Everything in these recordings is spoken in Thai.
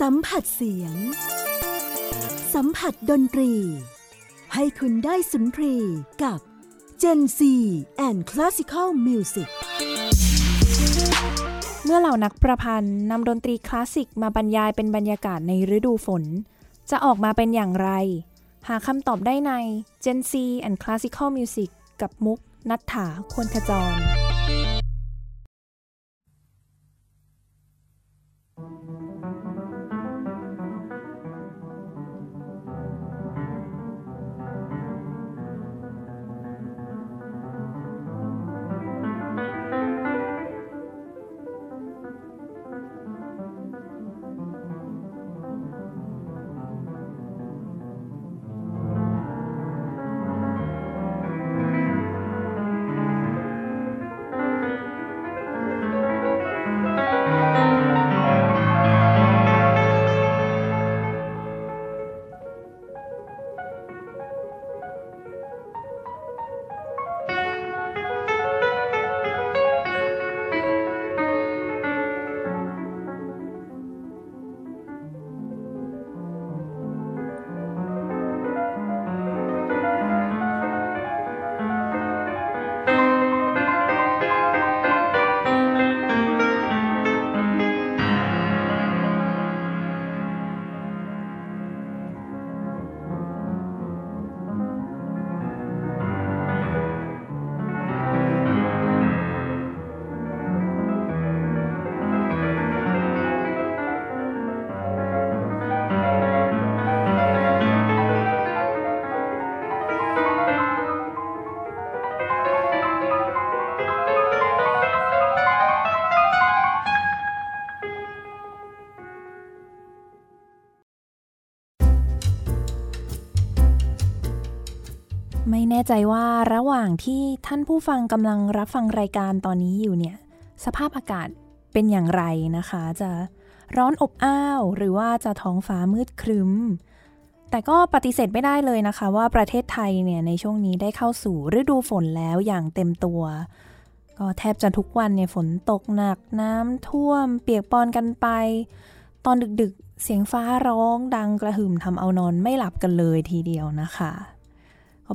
สัมผัสเสียง สัมผัสดนตรี ให้คุณได้สุนทรีกับ Gen C and Classical Music เมื่อเหล่านักประพันธ์นำดนตรีคลาสสิกมาบรรยายเป็นบรรยากาศในฤดูฝน จะออกมาเป็นอย่างไร หาคำตอบได้ใน Gen C and Classical Music กับมุกนัฐถาควรขจร ใจว่าระหว่างที่ท่านผู้ฟังกำลังรับฟังรายการตอนนี้อยู่เนี่ย สภาพอากาศเป็นอย่างไรนะคะ จะร้อนอบอ้าวหรือว่าจะท้องฟ้ามืดครึ้ม แต่ก็ปฏิเสธไม่ได้เลยนะคะ ว่าประเทศไทยเนี่ยในช่วงนี้ได้เข้าสู่ฤดูฝนแล้วอย่างเต็มตัว ก็แทบจะทุกวันเนี่ยฝนตกหนักน้ำท่วม เปียกปอนกันไป ตอนดึกๆ เสียงฟ้าร้องดังกระหึ่มทำเอานอนไม่หลับกันเลยทีเดียวนะคะ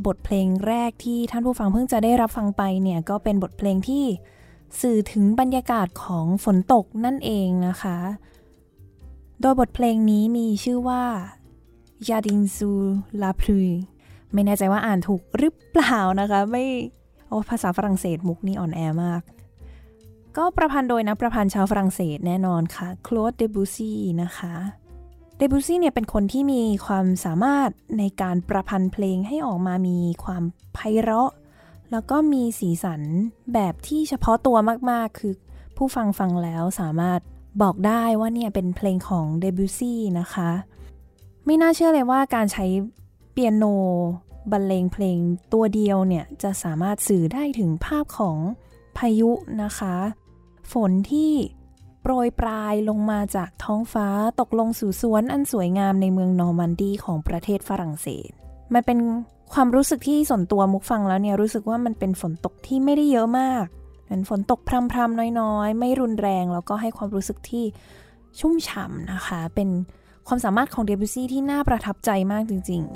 บทเพลงแรกที่ท่านผู้ฟังเพิ่งจะได้รับฟังไปเนี่ยก็เป็นบทเพลงที่สื่อถึงบรรยากาศของฝนตกนั่นเองนะคะ โดยบทเพลงนี้มีชื่อว่า ยาดิงซูลาพลูไม่แน่ใจว่าอ่านถูกหรือเปล่านะคะ ไม่โอ้ภาษาฝรั่งเศสมุกนี่อ่อนแอมาก ก็ประพันธ์โดยนักประพันธ์ชาวฝรั่งเศสแน่นอนค่ะ คลอดเดบูซี่นะคะ ดบูซี่เนี่ยเป็นคนที่มีความสามารถในการประพันธ์เพลงให้ออกมามีความไพเราะ แล้วก็มีสีสันแบบที่เฉพาะตัวมากๆ คือผู้ฟังฟังแล้วสามารถบอกได้ว่าเนี่ยเป็นเพลงของเดบูซี่นะคะ ไม่น่าเชื่อเลยว่าการใช้เปียโนบรรเลงเพลงตัวเดียวเนี่ย จะสามารถสื่อได้ถึงภาพของพายุนะคะ ฝนที่ โปรยปลายลงมาจากท้องฟ้าตกลงสู่สวนอันสวยงามในเมืองนอร์มันดีของประเทศฝรั่งเศส มันเป็นความรู้สึกที่ส่วนตัวมุกฟังแล้วเนี่ยรู้สึกว่ามันเป็นฝนตกที่ไม่ได้เยอะมากเป็นฝนตกพรำๆน้อยๆ ไม่รุนแรงแล้วก็ให้ความรู้สึกที่ชุ่มฉ่ำนะคะ เป็นความสามารถของเดบิวซี่ที่น่าประทับใจมากจริง ๆ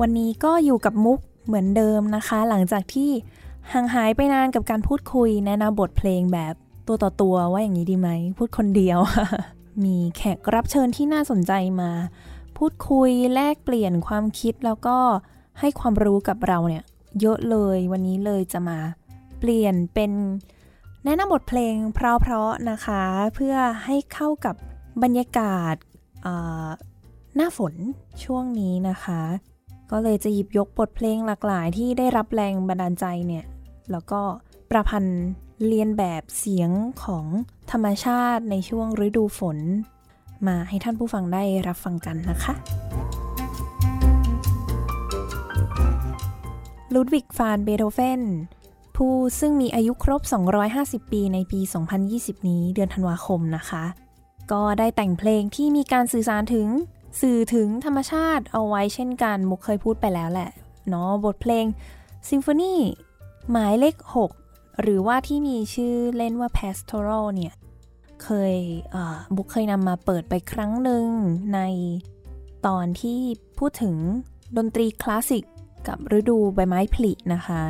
วันนี้ก็อยู่กับมุกเหมือนเดิมนะคะ หลังจากที่ ห่างหายไปนานกับการพูดคุยแนะนำบทเพลงแบบตัวต่อตัวว่าอย่างนี้ดีไหม พูดคนเดียว มีแขกรับเชิญที่น่าสนใจมา พูดคุยแลกเปลี่ยนความคิดแล้วก็ให้ความรู้กับเราเนี่ย เยอะเลยวันนี้เลยจะมาเปลี่ยนเป็นแนะนำบทเพลงเพราะๆนะคะ เพื่อให้เข้ากับบรรยากาศหน้าฝนช่วงนี้นะคะ ก็เลยจะหยิบยกบทเพลงหลากหลายที่ได้รับแรงบันดาลใจเนี่ย แล้วก็ประพันธ์เรียนแบบเสียงของธรรมชาติในช่วงฤดูฝน มาให้ท่านผู้ฟังได้รับฟังกันนะคะลูดวิกฟานเบโธเฟนผู้ซึ่งมีอายุครบ 250 ปีในปี 2020 นี้เดือนธันวาคมนะคะ ก็ได้แต่งเพลงที่มีการสื่อสารถึงสื่อถึงธรรมชาติเอาไว้เช่นกัน มุกเคยพูดไปแล้วแหละเนาะบทเพลงซิมโฟนี หมายเลข 6 หรือว่าที่มีชื่อเล่นว่า pastoral เนี่ย เคยบุ๊กเคยนำมาเปิดไปครั้งหนึ่งในตอนที่พูดถึงดนตรีคลาสสิกกับฤดูใบไม้ผลินะคะ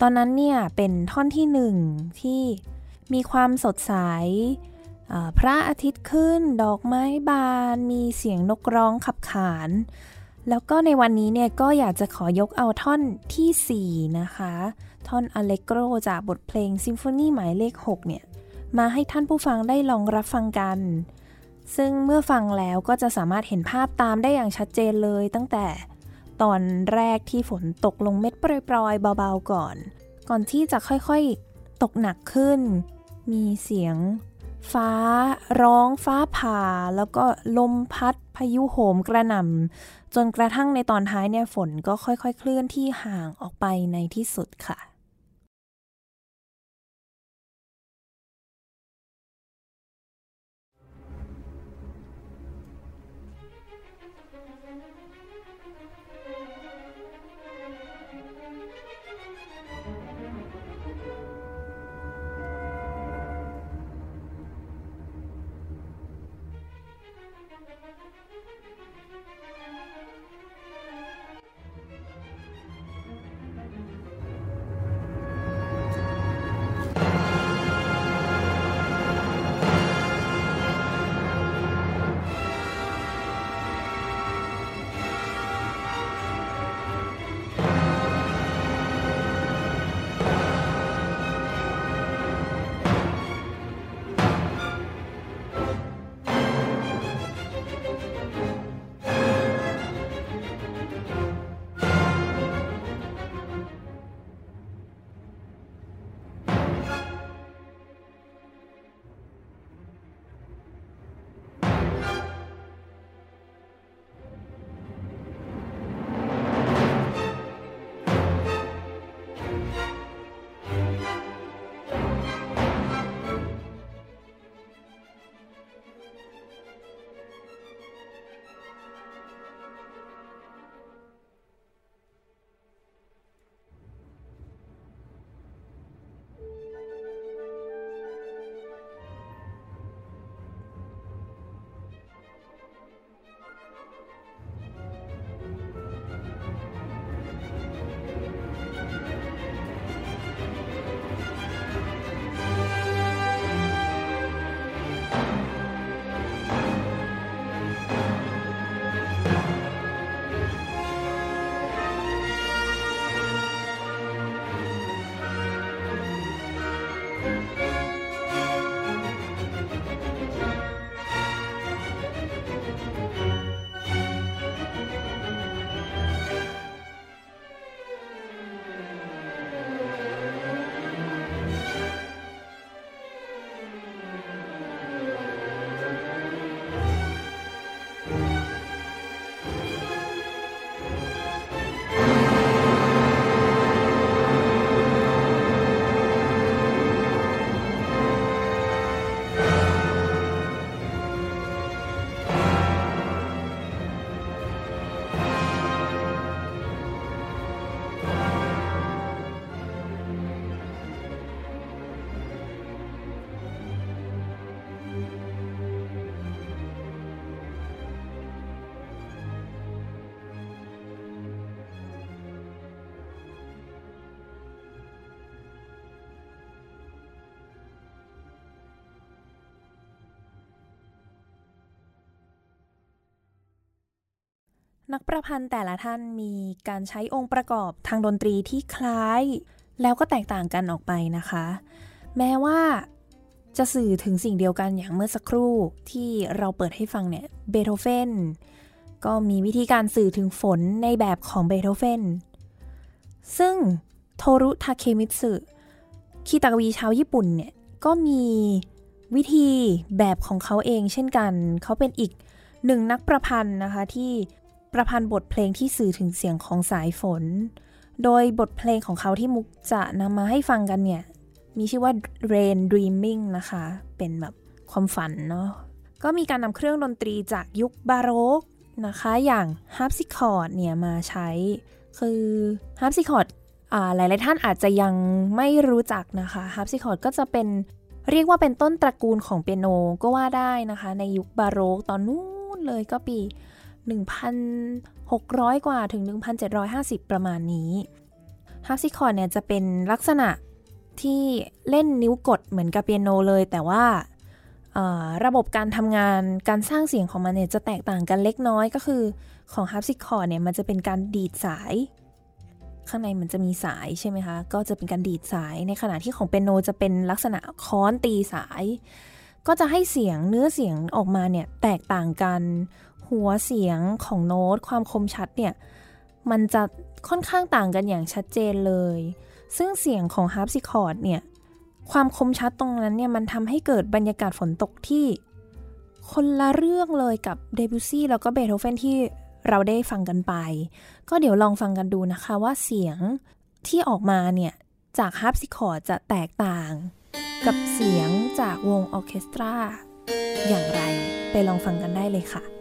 ตอนนั้นเนี่ยเป็นท่อนที่หนึ่งที่มีความสดใสพระอาทิตย์ขึ้น ดอกไม้บาน มีเสียงนกร้องขับขาน แล้วก็ในวันนี้เนี่ยก็อยากจะขอยกเอาท่อนที่ 4 นะคะ ท่อนอเลโกรจากบทเพลงซิมโฟนีหมายเลข 6 เนี่ย มาให้ท่านผู้ฟังได้ลองรับฟังกัน ซึ่งเมื่อฟังแล้วก็จะสามารถเห็นภาพตามได้อย่างชัดเจนเลยตั้งแต่ตอนแรกที่ฝนตกลงเม็ดปรอยๆเบาๆก่อน ก่อนที่จะค่อยๆตกหนักขึ้น มีเสียง ฟ้าร้องฟ้าผ่า แล้วก็ลมพัดพายุโหมกระหน่ำจนกระทั่งในตอนท้ายเนี่ยฝนก็ค่อยๆ เคลื่อนที่ห่างออกไปในที่สุดค่ะ นักประพันธ์แต่ละท่านมีการใช้องค์ประกอบทางดนตรีที่คล้าย แล้วก็แตกต่างกันออกไปนะคะ แม้ว่าจะสื่อถึงสิ่งเดียวกันอย่างเมื่อสักครู่ที่เราเปิดให้ฟังเนี่ยเบโธเฟนก็มีวิธีการสื่อถึงฝนในแบบของเบโธเฟนซึ่งโทรุทาเคมิตสึคีตากวีชาวญี่ปุ่นเนี่ยก็มีวิธีแบบของเขาเองเช่นกัน เขาเป็นอีกหนึ่งนักประพันธ์นะคะที่ ประพันธ์บทเพลงที่สื่อถึงเสียงของสายฝน โดยบทเพลงของเขาที่มุกจะนำมาให้ฟังกันเนี่ย มีชื่อว่า Rain Dreaming นะคะ เป็นแบบความฝันเนาะ ก็มีการนำเครื่องดนตรีจากยุคบาโรกนะคะ อย่างฮาร์ปซิคอร์ดเนี่ยมาใช้ คือฮาร์ปซิคอร์ดหลายๆท่านอาจจะยังไม่รู้จักนะคะฮาร์ปซิคอร์ดก็จะเป็นเรียกว่าเป็นต้นตระกูลของเปียโนก็ว่าได้นะคะ ในยุคบาโรกตอนนู้นเลยก็ปี 1,600 กว่าถึง 1,750 ประมาณนี้ฮาร์ปซิคอร์ดเนี่ยจะเป็นลักษณะที่เล่นนิ้วกดเหมือนกับเปียโนเลย แต่ว่าระบบการทำงานการสร้างเสียงของมันเนี่ยจะแตกต่างกันเล็กน้อยก็คือของฮาร์ปซิคอร์ดเนี่ยมันจะเป็นการดีดสาย ข้างในมันจะมีสายใช่ไหมคะ ก็จะเป็นการดีดสายในขณะที่ของเปียโนจะเป็นลักษณะค้อนตีสาย ก็จะให้เสียงเนื้อเสียงออกมาเนี่ยแตกต่างกัน หัวเสียงของโน้ตความคมชัดเนี่ย มันจะค่อนข้างต่างกันอย่างชัดเจนเลย ซึ่งเสียงของฮาร์ปซิคอร์ดเนี่ย ความคมชัดตรงนั้นเนี่ย มันทำให้เกิดบรรยากาศฝนตกที่คนละเรื่องเลยกับเดบิวซี่แล้วก็เบโธเฟนที่เราได้ฟังกันไป ก็เดี๋ยวลองฟังกันดูนะคะว่าเสียงที่ออกมาเนี่ย จากฮาร์ปซิคอร์ดจะแตกต่าง กับเสียงจากวงออเคสตราอย่างไร ไปลองฟังกันได้เลยค่ะ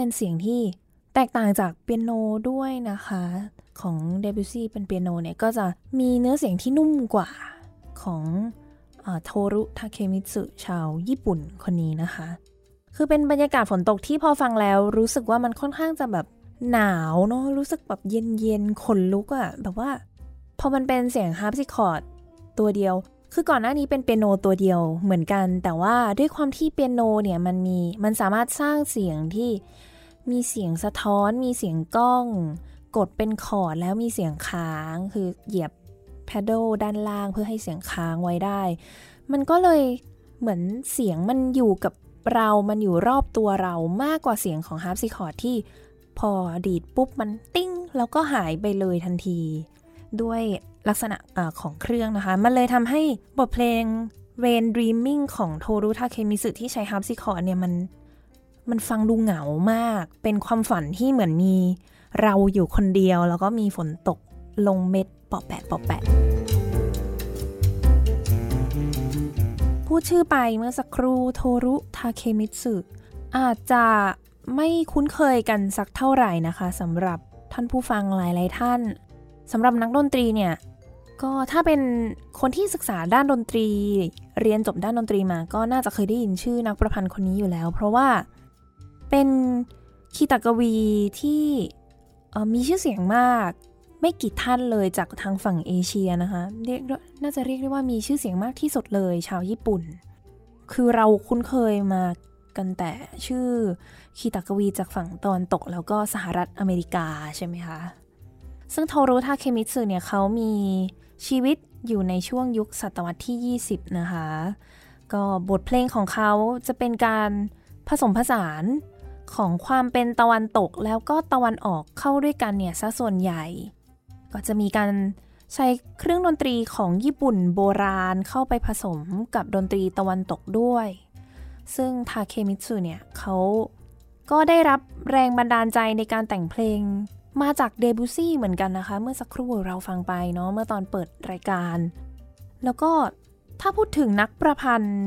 เป็นเสียงที่แตกต่างจากเปียโนด้วยนะคะ ของเดบุสซี่เป็นเปียโนเนี่ย ก็จะมีเนื้อเสียงที่นุ่มกว่าของโทรุทาเคมิสึชาวญี่ปุ่นคนนี้นะคะ คือเป็นบรรยากาศฝนตกที่พอฟังแล้ว รู้สึกว่ามันค่อนข้างจะแบบหนาวเนาะรู้สึกแบบเย็นเย็นขนลุกอะแบบว่า พอมันเป็นเสียงฮาร์ปซิคอร์ดตัวเดียว คือก่อนหน้านี้เป็นเปียโนตัวเดียวเหมือนกัน แต่ว่าด้วยความที่เปียโนเนี่ยมันมีมันสามารถสร้างเสียงที่ มีเสียงสะท้อน มีเสียงก้อง กดเป็นคอร์ดแล้วมีเสียงค้าง คือเหยียบ pedal ด้านล่างเพื่อให้เสียงค้างไว้ได้ มันก็เลยเหมือนเสียงมันอยู่กับเรา มันอยู่รอบตัวเรามากกว่าเสียงของฮาร์ปซิคอร์ดที่พอดีดปุ๊บมันติ้ง แล้วก็หายไปเลยทันที ด้วยลักษณะของเครื่องนะคะ มันเลยทำให้บทเพลง Rain Dreaming ของโทรุทาเคมิสึที่ใช้ฮาร์ปซิคอร์ดเนี่ยมัน มันฟังดูเหงามาก เป็นความฝันที่เหมือนมีเราอยู่คนเดียว แล้วก็มีฝนตกลงเม็ดเปาะแปะเปาะแปะ พูดชื่อไปเมื่อสักครู่โทรุทาเคมิตสึอาจจะไม่คุ้นเคยกันสักเท่าไหร่นะคะสำหรับท่านผู้ฟังหลาย ๆ ท่านสำหรับนักดนตรีเนี่ยก็ถ้าเป็นคนที่ศึกษาด้านดนตรี เรียนจบด้านดนตรีมา ก็น่าจะเคยได้ยินชื่อนักประพันธ์คนนี้อยู่แล้ว เพราะว่า เป็นคีตกวีที่มีชื่อเสียงมาก ไม่กี่ท่านเลยจากทางฝั่งเอเชียนะคะเรียกน่าจะเรียกได้ว่ามีชื่อเสียงมากที่สุดเลยชาวญี่ปุ่น คือเราคุ้นเคยมากันแต่ชื่อคีตกวีจากฝั่งตอนตกแล้วก็สหรัฐอเมริกาใช่ไหมคะ ซึ่งโทรุทาเคมิสึเนี่ยเขามีชีวิตอยู่ในช่วงยุคศตวรรษที่ 20 นะคะ ก็บทเพลงของเขาจะเป็นการผสมผสาน ของความเป็นตะวันตกแล้วก็ตะวันออกเข้าด้วยกันเนี่ยซะส่วนใหญ่ ก็จะมีการใช้เครื่องดนตรีของญี่ปุ่นโบราณเข้าไปผสมกับดนตรีตะวันตกด้วย ซึ่งทาเคมิตสึเนี่ยเขาก็ได้รับแรงบันดาลใจในการแต่งเพลงมาจากเดบุซี่เหมือนกันนะคะ เมื่อสักครู่เราฟังไปเนาะเมื่อตอนเปิดรายการ แล้วก็ถ้าพูดถึงนักประพันธ์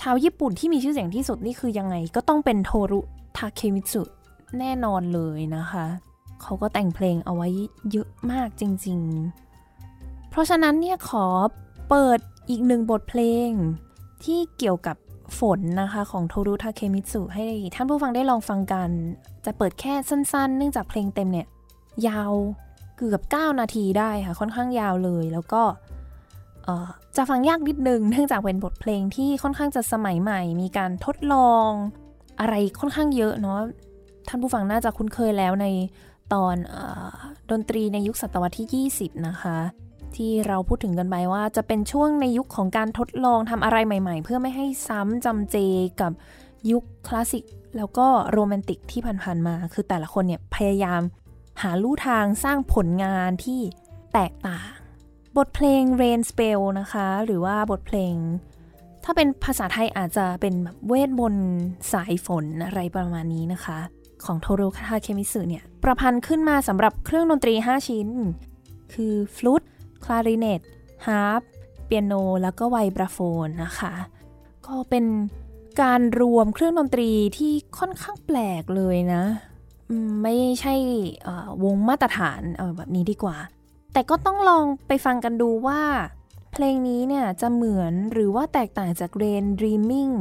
ชาวญี่ปุ่นที่มีชื่อเสียงที่สุดนี่คือยังไง ก็ต้องเป็นโทรุทาเคมิตสึแน่นอนเลยนะคะ เขาก็แต่งเพลงเอาไว้เยอะมากจริง ๆ เพราะฉะนั้นเนี่ยขอเปิดอีกหนึ่งบทเพลงที่เกี่ยวกับฝนนะคะของโทรุทาเคมิตสึให้ท่านผู้ฟังได้ลองฟังกัน จะเปิดแค่สั้นๆ เนื่องจากเพลงเต็มเนี่ย ยาวเกือบ 9 นาทีได้ค่ะ ค่อนข้างยาวเลย แล้วก็ จะฟังยากนิดนึงเนื่องจากเป็นบทเพลงที่ค่อนข้างจะสมัยใหม่ มีการทดลองอะไรค่อนข้างเยอะเนาะท่านผู้ฟังน่าจะคุ้นเคยแล้วในตอนอดนตรีในยุคศตวรรษที่ 20 นะคะ ที่เราพูดถึงกันไปว่าจะเป็นช่วงในยุคของการทดลองทำอะไรใหม่ ๆ เพื่อไม่ให้ซ้ำจำเจกับยุคคลาสสิกแล้วก็โรแมนติกที่ผ่านๆมา คือแต่ละคนเนี่ยพยายามหาลู่ทางสร้างผลงานที่แตกต่าง บทเพลง Rain Spell นะคะ หรือว่าบทเพลง ถ้าเป็นภาษาไทยอาจจะเป็นแบบเวทมนต์สายฝนอะไรประมาณนี้นะคะ ของโทโรคาเคมิสึเนี่ย ประพันธ์ขึ้นมาสำหรับเครื่องดนตรี 5 ชิ้น คือฟลุตคลาริเนตฮาร์ปเปียโน แล้วก็ไวบราโฟนนะคะ ก็เป็นการรวมเครื่องดนตรีที่ค่อนข้างแปลกเลยนะ ไม่ใช่วงมาตรฐานเอาแบบนี้ดีกว่า แต่ก็ต้องลองไปฟังกันดูว่า เพลงนี้เนี่ยจะเหมือนหรือว่าแตกต่างจาก Rain Dreaming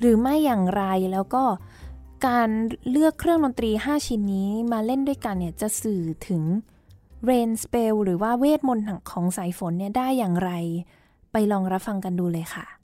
หรือไม่อย่างไรแล้วก็การเลือกเครื่องดนตรี 5 ชิ้นนี้มาเล่นด้วยกันเนี่ยจะสื่อถึง Rain Spell หรือว่าเวทมนต์ของสายฝนเนี่ยได้อย่างไร ไปลองรับฟังกันดูเลยค่ะ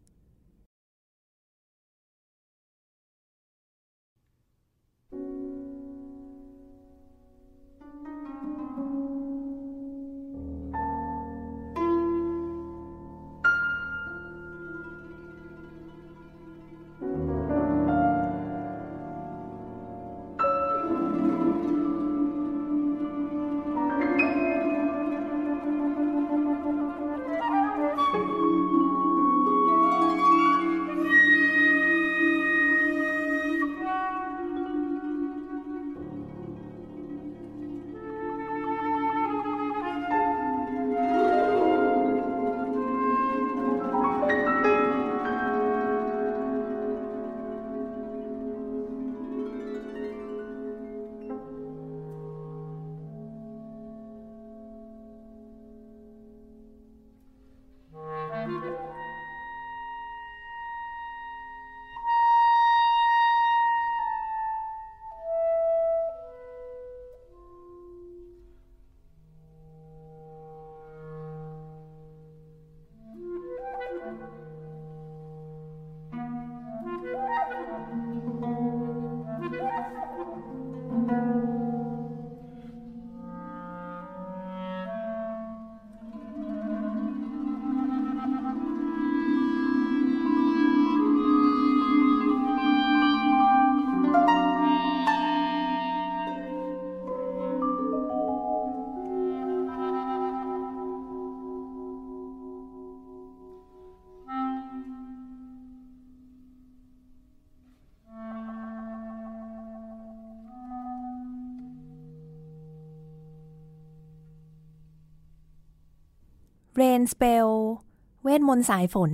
มนต์สายฝน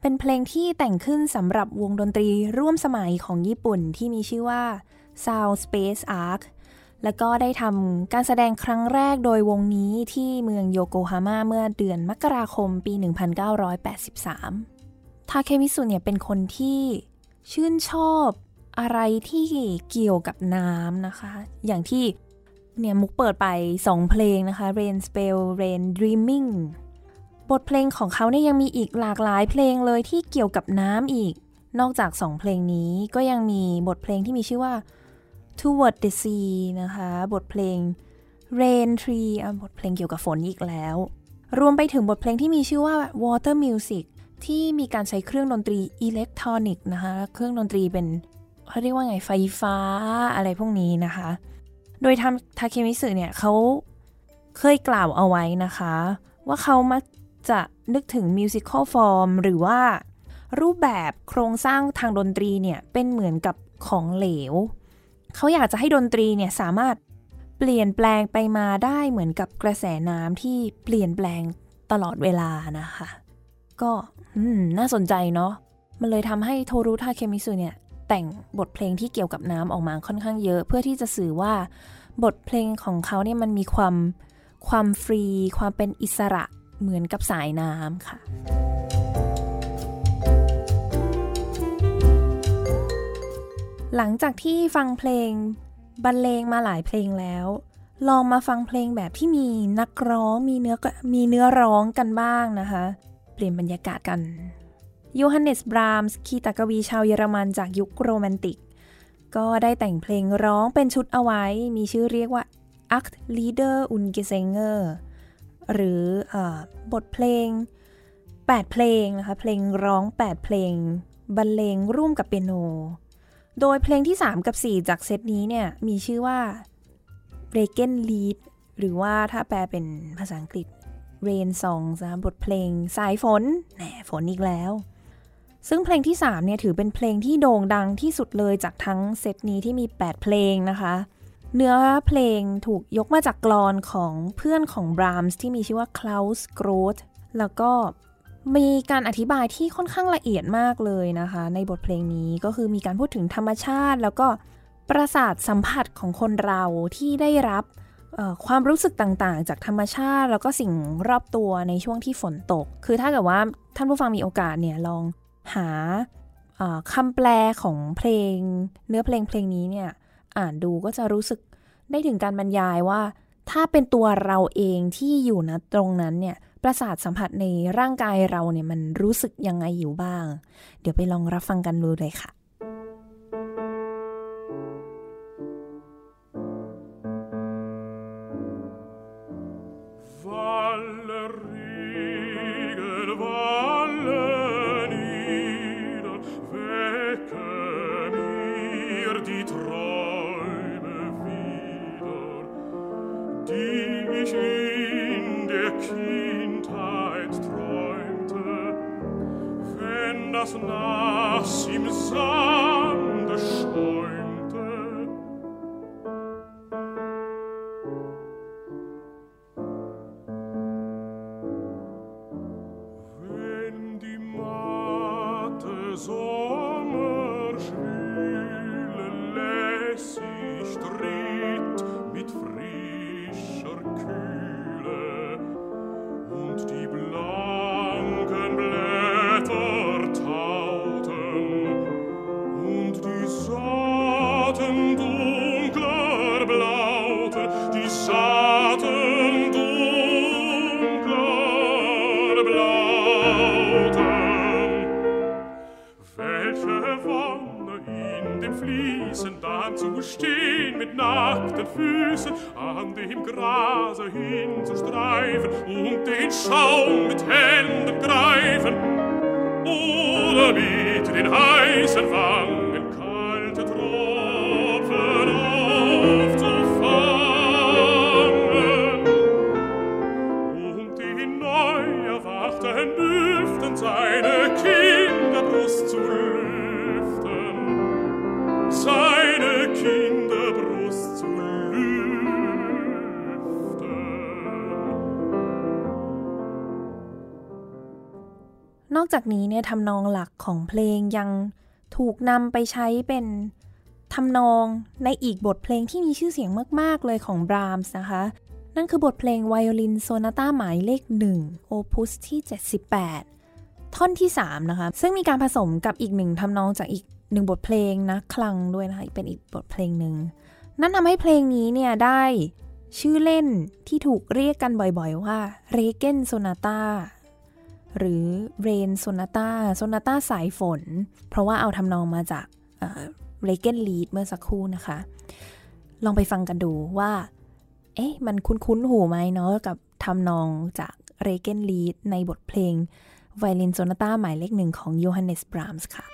เป็นเพลงที่แต่งขึ้นสำหรับวงดนตรีร่วมสมัยของญี่ปุ่นที่มีชื่อว่า Sound Space Arc แล้วก็ได้ทำการแสดงครั้งแรกโดยวงนี้ที่เมืองโยโกฮาม่าเมื่อเดือนมกราคมปี 1983 ทาเคมิสุเนี่ยเป็นคนที่ชื่นชอบอะไรที่เกี่ยวกับน้ำนะคะ อย่างที่เนี่ยมุกเปิดไป 2 เพลงนะคะ Rain Spell Rain Dreaming บทเพลงของเขาเนี่ยยังมีอีกหลากหลายเพลงเลยที่เกี่ยวกับน้ำอีก นอกจากสองเพลงนี้ก็ยังมีบทเพลงที่มีชื่อว่า Toward the Sea นะคะ บทเพลง Rain Tree บทเพลงเกี่ยวกับฝนอีกแล้ว รวมไปถึงบทเพลงที่มีชื่อว่า Water Music ที่มีการใช้เครื่องดนตรีอิเล็กทรอนิกส์นะคะ เครื่องดนตรีเป็นเขาเรียกว่าไงไฟฟ้าอะไรพวกนี้นะคะ โดยทำทาเคมิสึเนี่ยเขาเคยกล่าวเอาไว้นะคะ ว่าเขามัก จะนึกถึงมิวสิควลฟอร์มหรือว่ารูปแบบโครงสร้างทางดนตรีเนี่ยเป็นเหมือนกับของเหลว เขาอยากจะให้ดนตรีเนี่ยสามารถเปลี่ยนแปลงไปมาได้เหมือนกับกระแสน้ำที่เปลี่ยนแปลงตลอดเวลานะคะ ก็น่าสนใจเนาะ มันเลยทำให้โทรุทาเคมิสุเนี่ยแต่งบทเพลงที่เกี่ยวกับน้ำออกมาค่อนข้างเยอะ เพื่อที่จะสื่อว่าบทเพลงของเขาเนี่ยมันมีความความฟรี ความเป็นอิสระ เหมือนกับสายน้ำค่ะ หลังจากที่ฟังเพลงบรรเลงมาหลายเพลงแล้ว ลองมาฟังเพลงแบบที่มีนักร้องมีเนื้อมีเนื้อร้องกันบ้างนะคะ เปลี่ยนบรรยากาศกันยูฮันเนส บรามส์คีตากวีชาวเยอรมันจากยุคโรแมนติก ก็ได้แต่งเพลงร้องเป็นชุดเอาไว้ มีชื่อเรียกว่า Act Leader und Gesänger หรือบทเพลง 8 เพลงนะคะ เพลงร้อง 8 เพลง บรรเลงร่วมกับเปียโน โดยเพลงที่ 3 กับ 4 จากเซตนี้เนี่ย มีชื่อว่า r e g e n Lied หรือว่าถ้าแปลเป็นภาษาอังกฤษ Rain Songs นะบทเพลงสายฝนแหนฝนอีกแล้ว ซึ่งเพลงที่ 3 เนี่ย ถือเป็นเพลงที่โด่งดังที่สุดเลยจากทั้งเซตนี้ที่มี 8 เพลงนะคะ เนื้อเพลงถูกยกมาจากกรอนของเพื่อนของบรามส์ที่มีชื่อว่าคลาสโกรธแล้วก็มีการอธิบายที่ค่อนข้างละเอียดมากเลยนะคะ ในบทเพลงนี้ก็คือมีการพูดถึงธรรมชาติ แล้วก็ประสาทสัมผัสของคนเราที่ได้รับความรู้สึกต่างๆ จากธรรมชาติ แล้วก็สิ่งรอบตัวในช่วงที่ฝนตก คือถ้าเกิดว่าท่านผู้ฟังมีโอกาสเนี่ยลองหาคำแปลของเพลง เนื้อเพลงเพลงนี้เนี่ย อ่านดูก็จะรู้สึกได้ถึงการบรรยายว่า ถ้าเป็นตัวเราเองที่อยู่นะตรงนั้นเนี่ยประสาทสัมผัสในร่างกายเราเนี่ยมันรู้สึกยังไงอยู่บ้าง เดี๋ยวไปลองรับฟังกันดูเลยค่ะ das Nass im Saal. mit nackten Füßen an dem Grase hinzustreifen und den Schaum mit Händen greifen oder mit den heißen Wangen จากนี้เนี่ยทำนองหลักของเพลงยังถูกนำไปใช้เป็นทำนองในอีกบทเพลงที่มีชื่อเสียงมาก ๆ เลยของบรามส์นะคะ นั่นคือบทเพลงไวโอลินโซนาต้าหมายเลข1โอปุสที่ 78 ท่อนที่ 3 นะคะ ซึ่งมีการผสมกับอีกหนึ่งทำนองจากอีกหนึ่งบทเพลงนะคลังด้วยนะคะเป็นอีกบทเพลงหนึ่งนั่นทำให้เพลงนี้เนี่ยได้ชื่อเล่นที่ถูกเรียกกันบ่อยๆว่าRegen Sonata หรือ Rain Sonata โซนาต้าสายฝน เพราะว่าเอาทำนองมาจาก Regenlied เมื่อสักครู่นะคะ ลองไปฟังกันดูว่า เอ๊ะ มันคุ้นๆ หูไหมเนาะกับทำนองจาก Regenlied ในบทเพลงไวโอลินโซนาต้าหมายเลขหนึ่งของโยฮันเนสบรามส์ค่ะ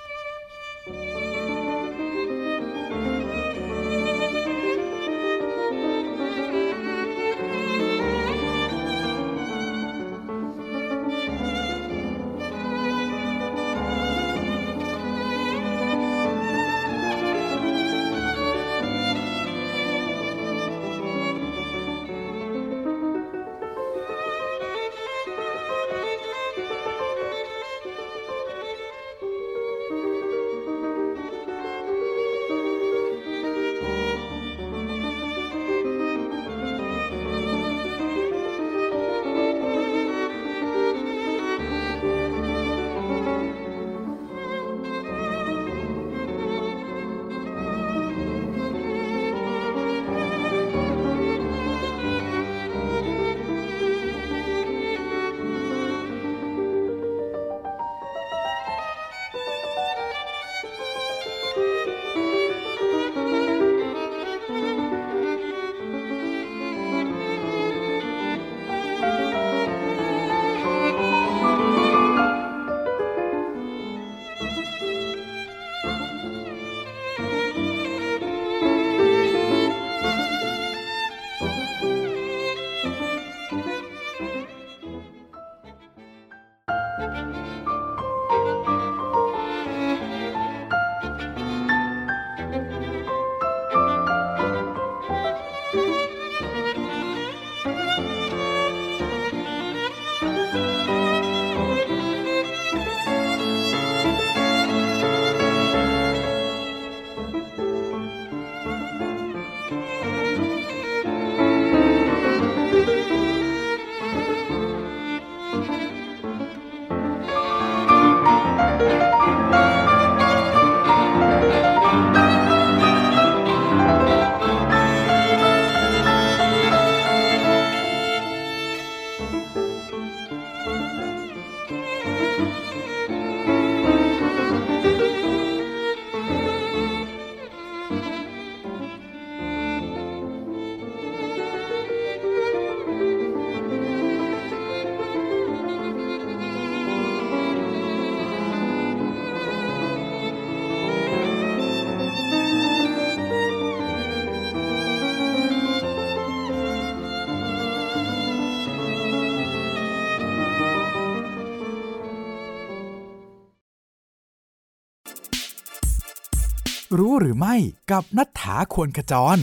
รู้หรือไม่กับนัฐธาควรขจร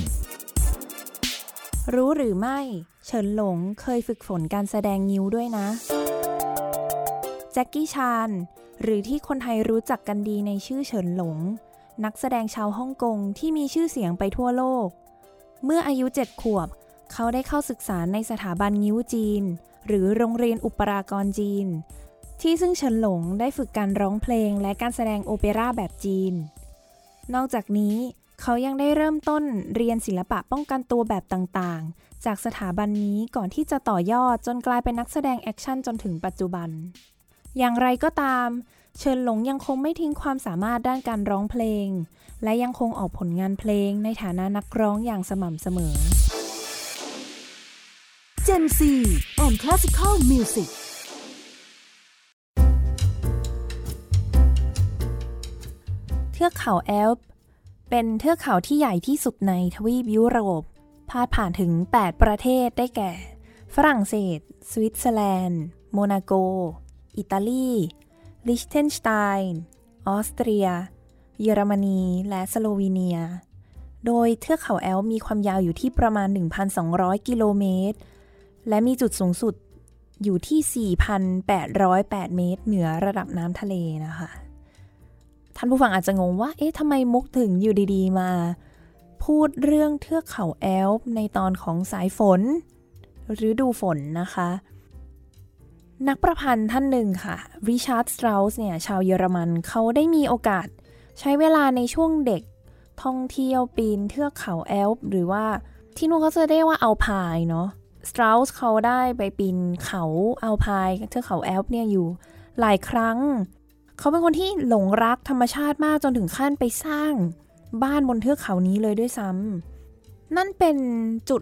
รู้หรือไม่ เฉินหลงเคยฝึกฝนการแสดงงิ้วด้วยนะ แจ็คกี้ชาน หรือที่คนไทยรู้จักกันดีในชื่อเฉินหลง นักแสดงชาวฮ่องกงที่มีชื่อเสียงไปทั่วโลก เมื่ออายุเจ็ดขวบ เขาได้เข้าศึกษาในสถาบันงิ้วจีน หรือโรงเรียนอุปรากรจีนที่ซึ่งเฉินหลงได้ฝึกการร้องเพลงและการแสดงโอเปร่าแบบจีน นอกจากนี้เขายังได้เริ่มต้นเรียนศิลปะป้องกันตัวแบบต่างๆ จากสถาบันนี้ก่อนที่จะต่อยอดจนกลายเป็นนักแสดงแอคชั่นจนถึงปัจจุบัน อย่างไรก็ตาม เฉินหลงยังคงไม่ทิ้งความสามารถด้านการร้องเพลง และยังคงออกผลงานเพลงในฐานะนักร้องอย่างสม่ำเสมอ Gen Z and Classical Music เทือกเขาแอลป์เป็นเทือกเขาที่ใหญ่ที่สุดในทวีปยุโรป พาดผ่านถึง 8 ประเทศได้แก่ ฝรั่งเศส สวิตเซอร์แลนด์ โมนาโก อิตาลี ลิชเทนสไตน์ออสเตรีย เยอรมนี และสโลวีเนีย โดยเทือกเขาแอลป์มีความยาวอยู่ที่ประมาณ 1,200 กิโลเมตร และมีจุดสูงสุดอยู่ที่ 4,808 เมตร เหนือระดับน้ำทะเลนะคะ ท่านผู้ฟังอาจจะงงว่า เอ๊ะทำไมมุกถึงอยู่ดีๆ มา พูดเรื่องเทือกเขาแอลป์ในตอนของสายฝนหรือฤดูฝนนะคะ นักประพันธ์ท่านหนึ่งค่ะริชาร์ดสตร u สเนี่ย ชาวเยอรมันเขาได้มีโอกาส ใช้เวลาในช่วงเด็กท่องเที่ยวปีนเทือกเขาแอลป์หรือว่าที่นู่นเขาจะเรียกว่าอัลพายเนาะสตร u สเขาได้ไปปีนเขาอัลพายเทือกเขาแอลป์เนี่ยอยู่หลายครั้ง เขาเป็นคนที่หลงรักธรรมชาติมากจนถึงขั้นไปสร้างบ้านบนเทือกเขานี้เลยด้วยซ้ำนั่นเป็นจุด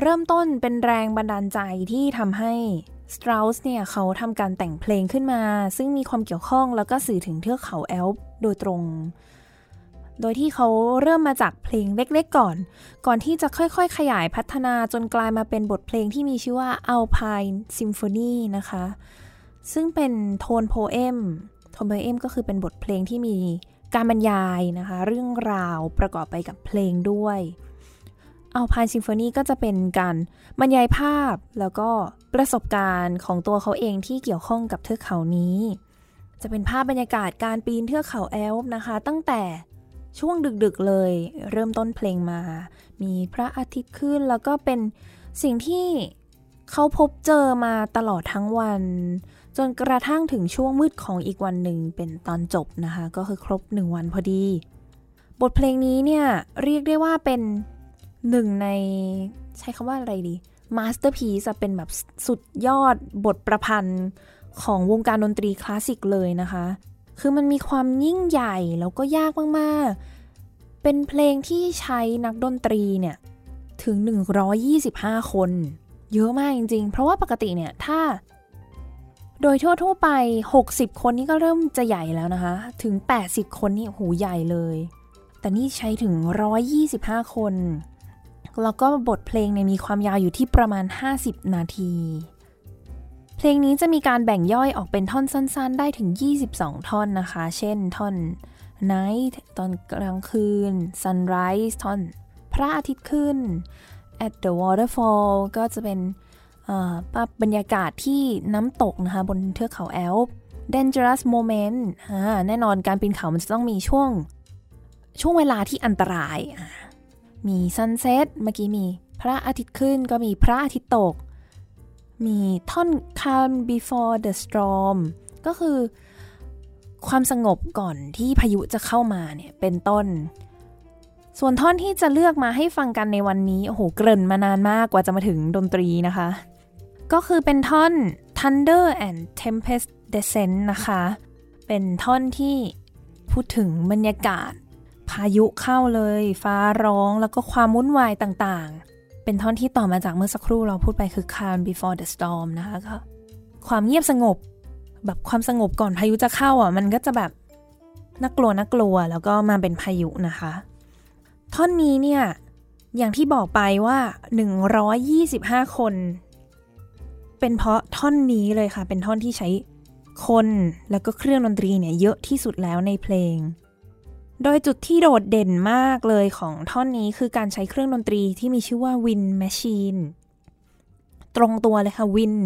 เริ่มต้นเป็นแรงบันดาลใจที่ทำให้สตร u สเนี่ยเขาทำการแต่งเพลงขึ้นมา ซึ่งมีความเกี่ยวข้องแล้วก็สื่อถึงเทือกเขาแอลป์โดยตรง โดยที่เขาเริ่มมาจากเพลงเล็กๆก่อน ก่อนที่จะค่อยๆ ขยายพัฒนาจนกลายมาเป็นบทเพลงที่มีชื่อว่า Alpine Symphony นะคะ ซึ่งเป็นโทนโพเอม โทนโพเอมก็คือเป็นบทเพลงที่มีการบรรยายนะคะ เรื่องราวประกอบไปกับเพลงด้วยอัลพายซิมโฟนีก็จะเป็นการบรรยายภาพแล้วก็ประสบการณ์ของตัวเขาเองที่เกี่ยวข้องกับเทือกเขานี้ จะเป็นภาพบรรยากาศการปีนเทือกเขาแอลป์นะคะ ตั้งแต่ช่วงดึกๆเลย เริ่มต้นเพลงมา มีพระอาทิตย์ขึ้นแล้วก็เป็นสิ่งที่เขาพบเจอมาตลอดทั้งวัน จนกระทั่งถึงช่วงมืดของอีกวันหนึ่งเป็นตอนจบนะคะ ก็คือครบหนึ่งวันพอดี บทเพลงนี้เนี่ย เรียกได้ว่าเป็นหนึ่งในใช้คำว่าอะไรดี masterpiece เป็นแบบสุดยอดบทประพันธ์ของวงการดนตรีคลาสสิกเลยนะคะ คือมันมีความยิ่งใหญ่แล้วก็ยากมากๆ เป็นเพลงที่ใช้นักดนตรีเนี่ย ถึง 125 คน เยอะมากจริงๆ เพราะว่าปกติเนี่ย ถ้า โดยทั่วๆไป 60 คนนี่ก็เริ่มจะใหญ่แล้วนะคะ ถึง 80 คนนี่หูใหญ่เลย แต่นี่ใช้ถึง 125 คน แล้วก็บทเพลงเนี่ยมีความยาวอยู่ที่ประมาณ 50 นาที เพลงนี้จะมีการแบ่งย่อยออกเป็นท่อนสั้น ๆ ได้ถึง 22 ท่อนนะคะ เช่น ท่อน night ตอนกลางคืน sunrise ท่อนพระอาทิตย์ขึ้น at the waterfall ก็จะเป็น บรรยากาศที่น้ำตกนะคะบนเทือกเขาแอลป์ dangerous moment แน่นอนการปีนเขามันจะต้องมีช่วง ช่วงเวลาที่อันตราย มี sunset เมื่อกี้มีพระอาทิตย์ขึ้นก็มีพระอาทิตย์ตก มีท่อน calm before the storm ก็คือความสงบก่อนที่พายุจะเข้ามาเนี่ยเป็นต้น ส่วนท่อนที่จะเลือกมาให้ฟังกันในวันนี้ โอ้โห เกริ่นมานานมากกว่าจะมาถึงดนตรีนะคะ ก็คือเป็นท่อน Thunder and Tempest Descent นะคะ เป็นท่อนที่พูดถึงบรรยากาศ พายุเข้าเลย ฟ้าร้องแล้วก็ความวุ่นวายต่างๆ เป็นท่อนที่ต่อมาจากเมื่อสักครู่เราพูดไปคือ Calm Before the Storm นะคะก็ความเงียบสงบ แบบความสงบก่อนพายุจะเข้าอะ มันก็จะแบบน่ากลัวน่ากลัวแล้วก็มาเป็นพายุนะคะ ท่อนนี้เนี่ยอย่างที่บอกไปว่า 125 คน เป็นเพราะท่อนนี้เลยค่ะ เป็นท่อนที่ใช้คนแล้วก็เครื่องดนตรีเนี่ยเยอะที่สุดแล้วในเพลง โดยจุดที่โดดเด่นมากเลยของท่อนนี้คือการใช้เครื่องดนตรีที่มีชื่อว่า Wind Machine ตรงตัวเลยค่ะ Wind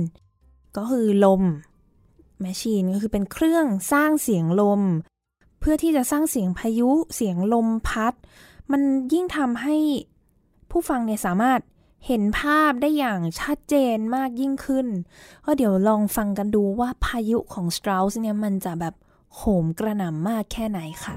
ก็คือลม Machine ก็คือเป็นเครื่องสร้างเสียงลม เพื่อที่จะสร้างเสียงพายุเสียงลมพัด มันยิ่งทำให้ผู้ฟังเนี่ยสามารถ เห็นภาพได้อย่างชัดเจนมากยิ่งขึ้น ก็เดี๋ยวลองฟังกันดูว่าพายุของสตราสเนี่ยมันจะแบบโหมกระหน่ำมากแค่ไหนค่ะ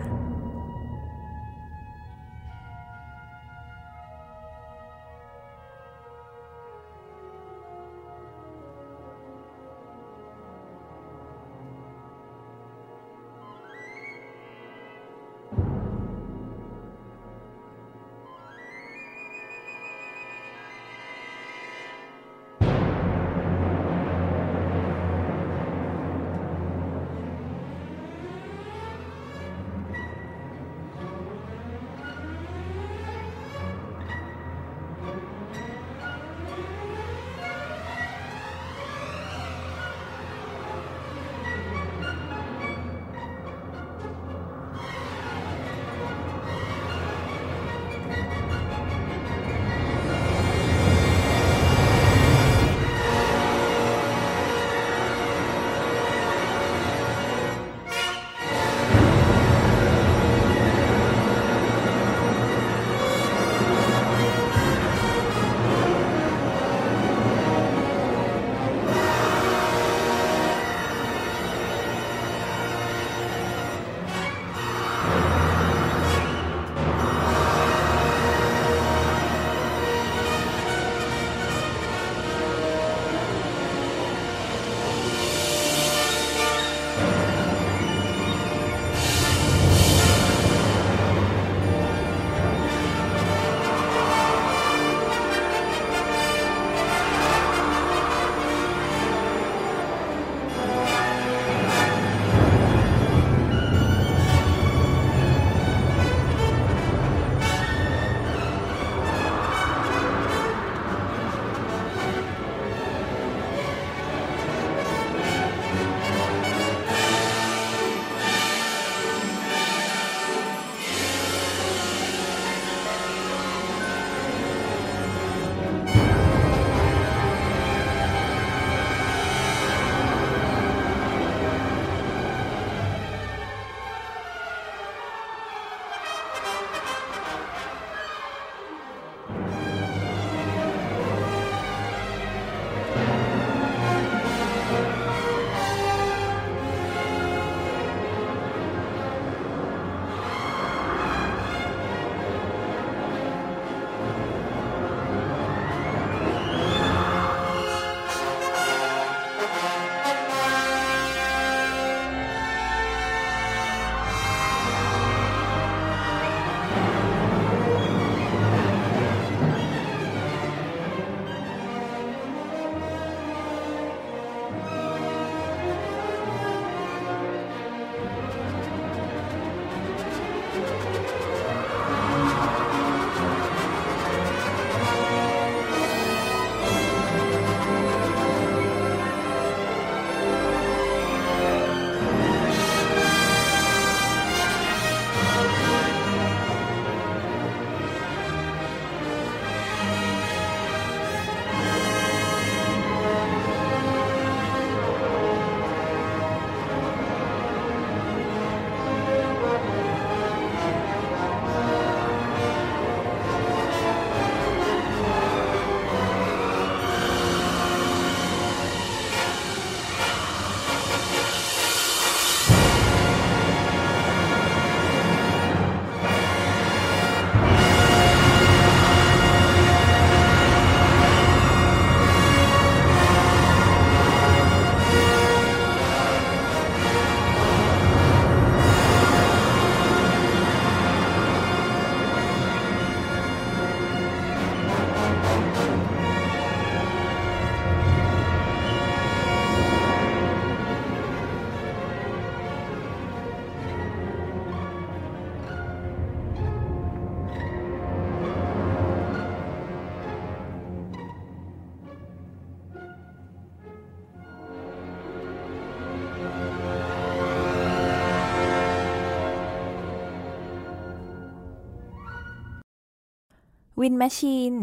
wind machine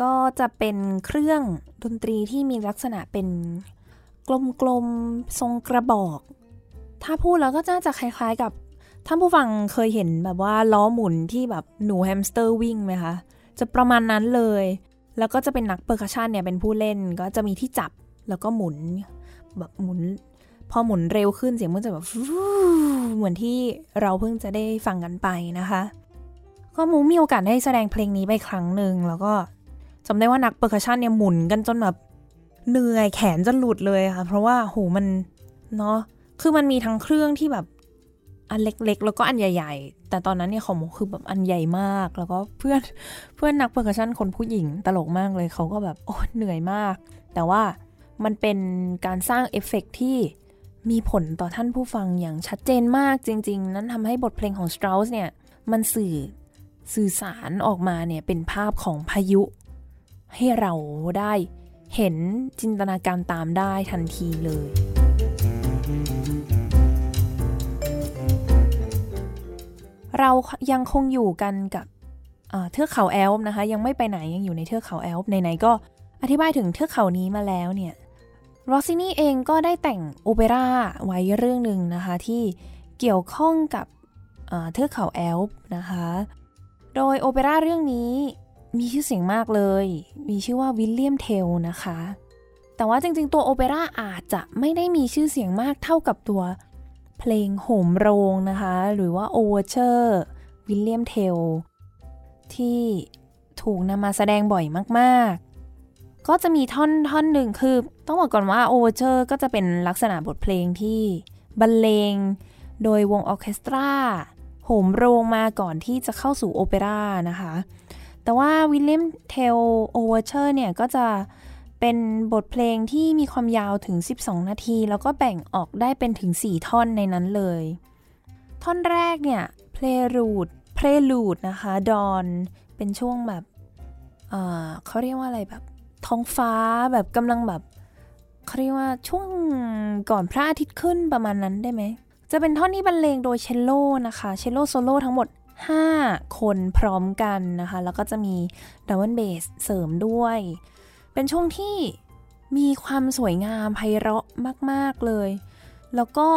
ก็จะเป็นเครื่องดนตรีที่มีลักษณะเป็นกลมๆ ทรงกระบอก ถ้าพูดแล้วก็น่าจะคล้ายๆกับท่านผู้ฟังเคยเห็นแบบว่าล้อหมุนที่แบบหนูแฮมสเตอร์วิ่งไหมคะ จะประมาณนั้นเลย แล้วก็จะเป็นนัก percussion เนี่ยเป็นผู้เล่นก็จะมีที่จับแล้วก็หมุนแบบหมุน พอหมุนเร็วขึ้นเสียงมันจะแบบเหมือนที่เราเพิ่งจะได้ฟังกันไปนะคะ ก็มุกมีโอกาสได้แสดงเพลงนี้ไปครั้งหนึ่งแล้วก็จำได้ว่านัก percussion เนี่ยหมุนกันจนแบบเหนื่อยแขนจะหลุดเลยค่ะ เพราะว่าโหมันเนาะคือมันมีทั้งเครื่องที่แบบอันเล็กๆ แล้วก็อันใหญ่ ๆ แต่ตอนนั้นเนี่ยของมุกคือแบบอันใหญ่มาก แล้วก็เพื่อนเพื่อนนัก percussion คนผู้หญิงตลกมากเลยเขาก็แบบโอ้เหนื่อยมาก แต่ว่ามันเป็นการสร้างเอฟเฟกที่มีผลต่อท่านผู้ฟังอย่างชัดเจนมากจริง ๆ นั่นทำให้บทเพลงของ Strauss เนี่ย มันสื่อ สื่อสารออกมาเนี่ยเป็นภาพของพายุ ให้เราได้เห็นจินตนาการตามได้ทันทีเลย เรายังคงอยู่กันกับเทือกเขาแอลป์นะคะ ยังไม่ไปไหนยังอยู่ในเทือกเขาแอลป์ไหนๆก็อธิบายถึงเทือกเขานี้มาแล้วเนี่ยรอซินี่เองก็ได้แต่งโอเปร่าไว้เรื่องหนึ่งนะคะ ที่เกี่ยวข้องกับเทือกเขาแอลป์นะคะ โดยโอเปร่าเรื่องนี้มีชื่อเสียงมากเลย มีชื่อว่าวิลเลียมเทลนะคะ แต่ว่าจริงๆ ตัวโอเปร่าอาจจะไม่ได้มีชื่อเสียงมากเท่ากับตัวเพลงโหมโรงนะคะ หรือว่า overture วิลเลียมเทลที่ถูกนำมาแสดงบ่อยมากๆ ก็จะมีท่อนท่อนหนึ่งคือ ต้องบอกก่อนว่า overture ก็จะเป็นลักษณะบทเพลงที่บรรเลง โดยวงออเคสตรา โหมโรงมาก่อนที่จะเข้าสู่โอเปร่านะคะ แต่ว่าวิลเลียมเทล overture เนี่ยก็จะเป็นบทเพลงที่มีความยาวถึง 12 นาที แล้วก็แบ่งออกได้เป็นถึง 4 ท่อนในนั้นเลย ท่อนแรกเนี่ย Prelude Prelude นะคะ Dawn เป็นช่วงแบบเขาเรียกว่าอะไรแบบ ท้องฟ้าแบบกำลังแบบเขาเรียกว่าช่วงก่อนพระอาทิตย์ขึ้นประมาณนั้นได้ไหม จะเป็นท่อนที่บรรเลงโดยเชลโลนะคะเชลโลโซโล่ทั้งหมด 5 คนพร้อมกันนะคะ แล้วก็จะมีดับเบิลเบสเสริมด้วย เป็นช่วงที่มีความสวยงามไพเราะมาก ๆ เลย แล้วก็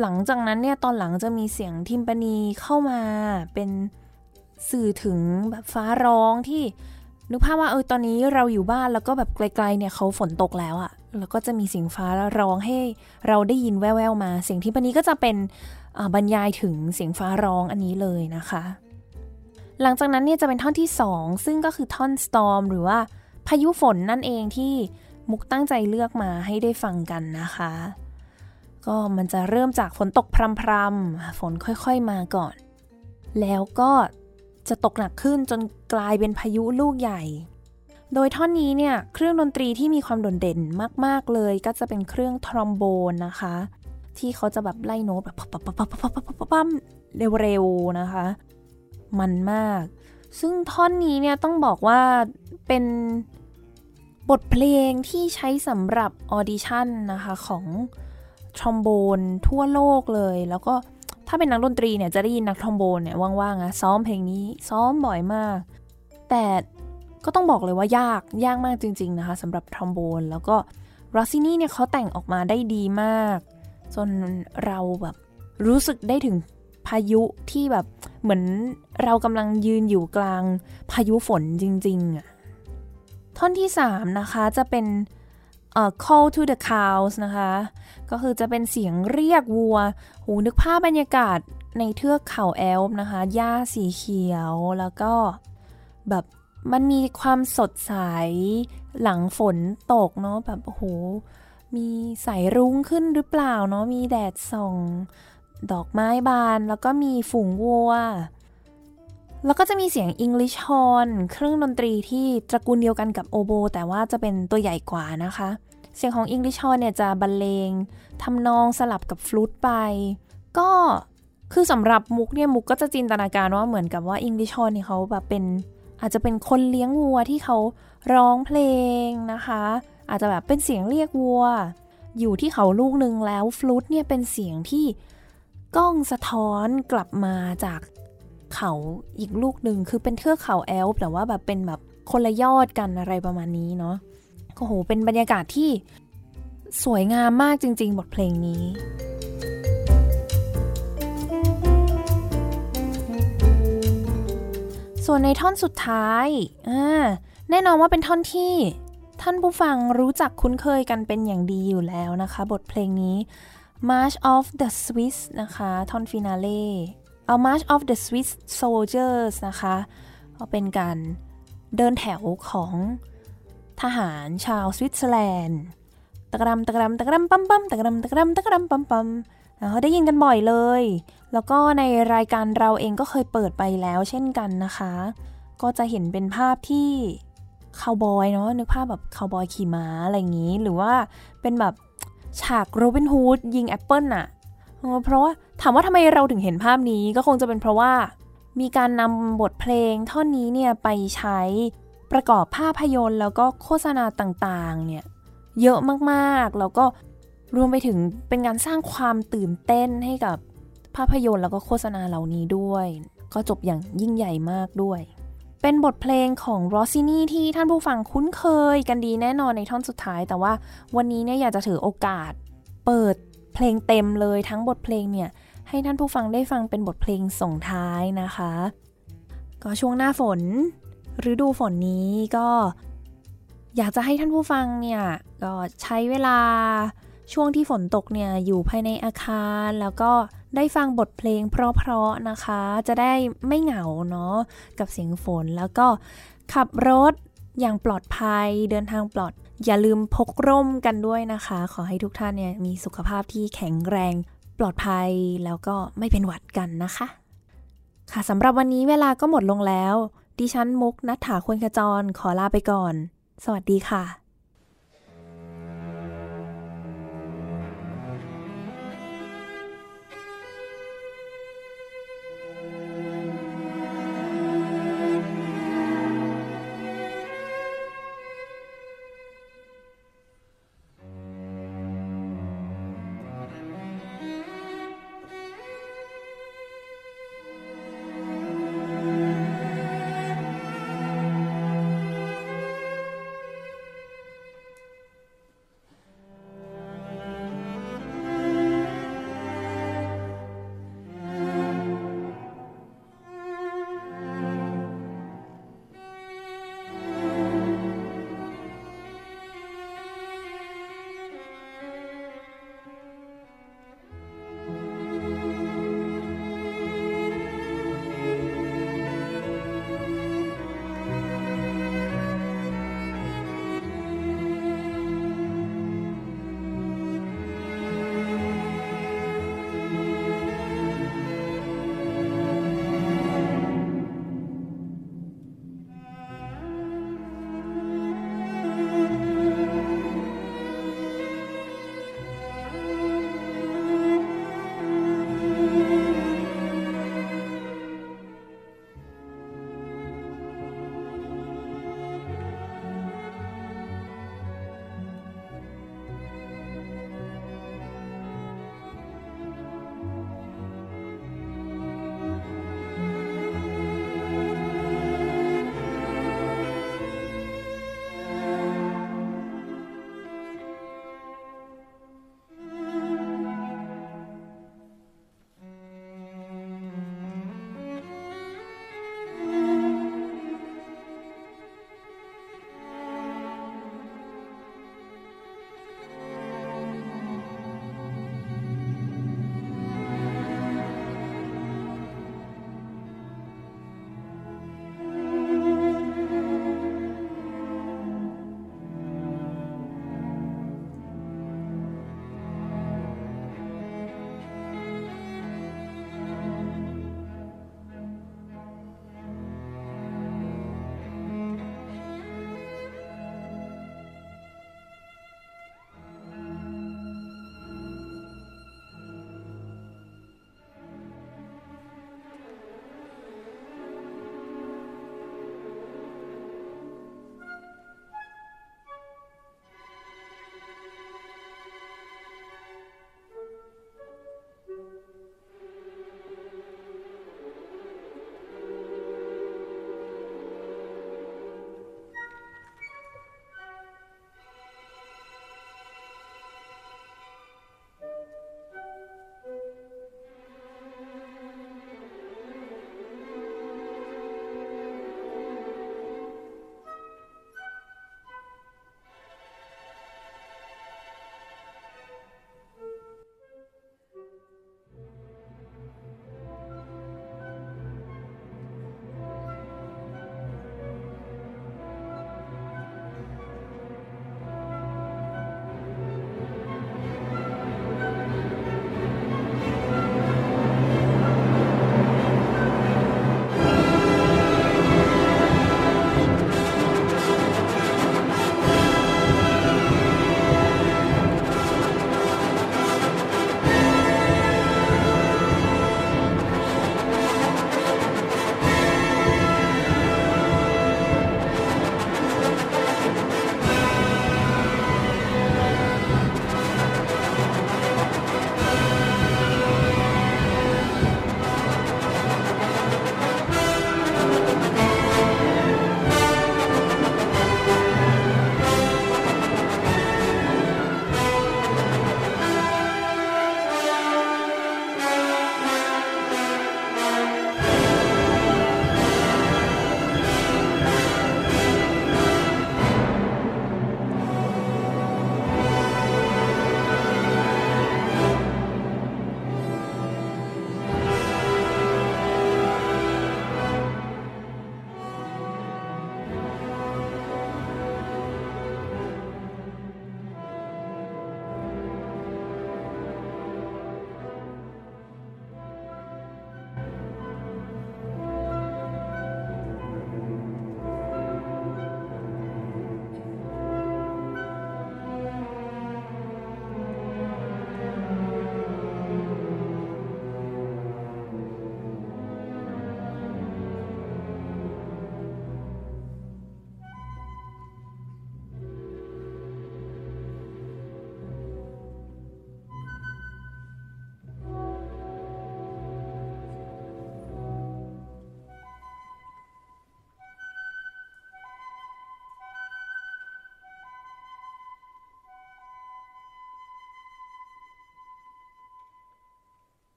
หลังจากนั้นเนี่ย ตอนหลังจะมีเสียงทิมปานีเข้ามาเป็นสื่อถึงแบบฟ้าร้องที่ นึกภาพว่าเออตอนนี้เราอยู่บ้านแล้วก็แบบไกลๆเนี่ยเขาฝนตกแล้วอะแล้วก็จะมีเสียงฟ้าร้องให้เราได้ยินแว่วๆมา เสียงทิมปนี้ก็จะเป็นบรรยายถึงเสียงฟ้าร้องอันนี้เลยนะคะ หลังจากนั้นเนี่ยจะเป็นท่อนที่ 2 ซึ่งก็คือท่อน storm หรือว่าพายุฝนนั่นเองที่มุกตั้งใจเลือกมาให้ได้ฟังกันนะคะ ก็มันจะเริ่มจากฝนตกพรำๆฝนค่อยๆมาก่อน แล้วก็ จะตกหนักขึ้นจนกลายเป็นพายุลูกใหญ่ โดยท่อนนี้เนี่ยเครื่องดนตรีที่มีความโดดเด่นมาก ๆ เลยก็จะเป็นเครื่องทรอมโบนนะคะ ที่เขาจะแบบไล่โน้ตแบบปั๊บปั๊บปั๊บปั๊บปั๊บปั๊บปั๊บเร็วๆนะคะ มันมาก ซึ่งท่อนนี้เนี่ยต้องบอกว่าเป็นบทเพลงที่ใช้สำหรับออดิชั่นนะคะของทรอมโบนทั่วโลกเลย แล้วก็ ถ้าเป็นนักดนตรีเนี่ยจะได้ยินนักทรอมโบนเนี่ยว่างๆอะซ้อมเพลงนี้ซ้อมบ่อยมาก แต่ก็ต้องบอกเลยว่ายากยากมากจริง ๆนะคะสำหรับทรอมโบน แล้วก็รอซินี่เนี่ยเขาแต่งออกมาได้ดีมาก จนเราแบบรู้สึกได้ถึงพายุที่แบบเหมือนเรากำลังยืนอยู่กลางพายุฝนจริงๆอะท่อนที่ 3 นะคะจะเป็น call to the cows นะคะ ก็คือจะเป็นเสียงเรียกวัว หูนึกภาพบรรยากาศในเทือกเขาแอลป์นะคะ หญ้าสีเขียว แล้วก็แบบมันมีความสดใส หลังฝนตกเนาะ แบบโอ้โห มีสายรุ้งขึ้นหรือเปล่าเนาะ มีแดดส่อง ดอกไม้บาน แล้วก็มีฝูงวัว แล้วก็จะมีเสียง English horn เครื่องดนตรีที่ตระกูลเดียวกันกับโอโบ แต่ว่าจะเป็นตัวใหญ่กว่านะคะ เสียงของ English horn เนี่ยจะบรรเลงทำนองสลับกับฟลุตไป ก็คือสำหรับมุกเนี่ยมุกก็จะจินตนาการว่าเหมือนกับว่า English horn เนี่ยเขาแบบเป็นอาจจะเป็นคนเลี้ยงวัวที่เขาร้องเพลงนะคะ อาจจะแบบเป็นเสียงเรียกวัว อยู่ที่เขาลูกหนึ่งแล้วฟลุตเนี่ยเป็นเสียงที่ก้องสะท้อนกลับมาจาก เขาอีกลูกหนึ่งคือเป็นเทือกเขาแอลป์แต่ว่าแบบเป็นแบบคนละยอดกันอะไรประมาณนี้เนาะโอ้โห เป็นบรรยากาศที่สวยงามมากจริง ๆ บทเพลงนี้ส่วนในท่อนสุดท้าย แน่นอนว่าเป็นท่อนที่ท่านผู้ฟังรู้จักคุ้นเคยกันเป็นอย่างดีอยู่แล้วนะคะ บทเพลงนี้ March of the Swiss นะคะ ท่อน Finale เอา March of the Swiss Soldiers นะคะก็เป็นการเดินแถวของทหารชาวสวิตเซอร์แลนด์ตะกรัมตะกรัมตะกรัมปั๊มปั๊มตะกรัมตะกรัมตะกรัมปั๊มปั๊มเขาได้ยินกันบ่อยเลย แล้วก็ในรายการเราเองก็เคยเปิดไปแล้วเช่นกันนะคะ ก็จะเห็นเป็นภาพที่คาวบอยเนาะนึกภาพแบบคาวบอยขี่ม้าอะไรอย่างนี้ หรือว่าเป็นแบบฉากโรบินฮูดยิงแอปเปิลน่ะ เพราะว่าถามว่าทำไมเราถึงเห็นภาพนี้ก็คงจะเป็นเพราะว่า มีการนำบทเพลงท่อนนี้เนี่ยไปใช้ประกอบภาพยนตร์ แล้วก็โฆษณาต่างๆเนี่ยเยอะมากๆ แล้วก็รวมไปถึงเป็นการสร้างความตื่นเต้นให้กับภาพยนตร์แล้วก็โฆษณาเหล่านี้ด้วย ก็จบอย่างยิ่งใหญ่มากด้วย เป็นบทเพลงของรอซินี่ที่ท่านผู้ฟังคุ้นเคยกันดีแน่นอนในท่อนสุดท้าย แต่ว่าวันนี้เนี่ยอยากจะถือโอกาสเปิด เพลงเต็มเลยทั้งบทเพลงเนี่ย ให้ท่านผู้ฟังได้ฟังเป็นบทเพลงส่งท้ายนะคะ ก็ช่วงหน้าฝนฤดูฝนนี้ก็อยากจะให้ท่านผู้ฟังเนี่ยก็ใช้เวลาช่วงที่ฝนตกเนี่ยอยู่ภายในอาคารแล้วก็ได้ฟังบทเพลงเพราะๆนะคะ จะได้ไม่เหงาเนาะกับเสียงฝนแล้วก็ขับรถอย่างปลอดภัยเดินทางปลอด อย่าลืมพกร่มกันด้วยนะคะ ขอให้ทุกท่านเนี่ยมีสุขภาพที่แข็งแรง ปลอดภัยแล้วก็ไม่เป็นหวัดกันนะคะ ค่ะสำหรับวันนี้เวลาก็หมดลงแล้ว ดิฉันมุกนัฐถาควรขจรขอลาไปก่อน สวัสดีค่ะ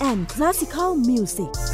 And Classical Music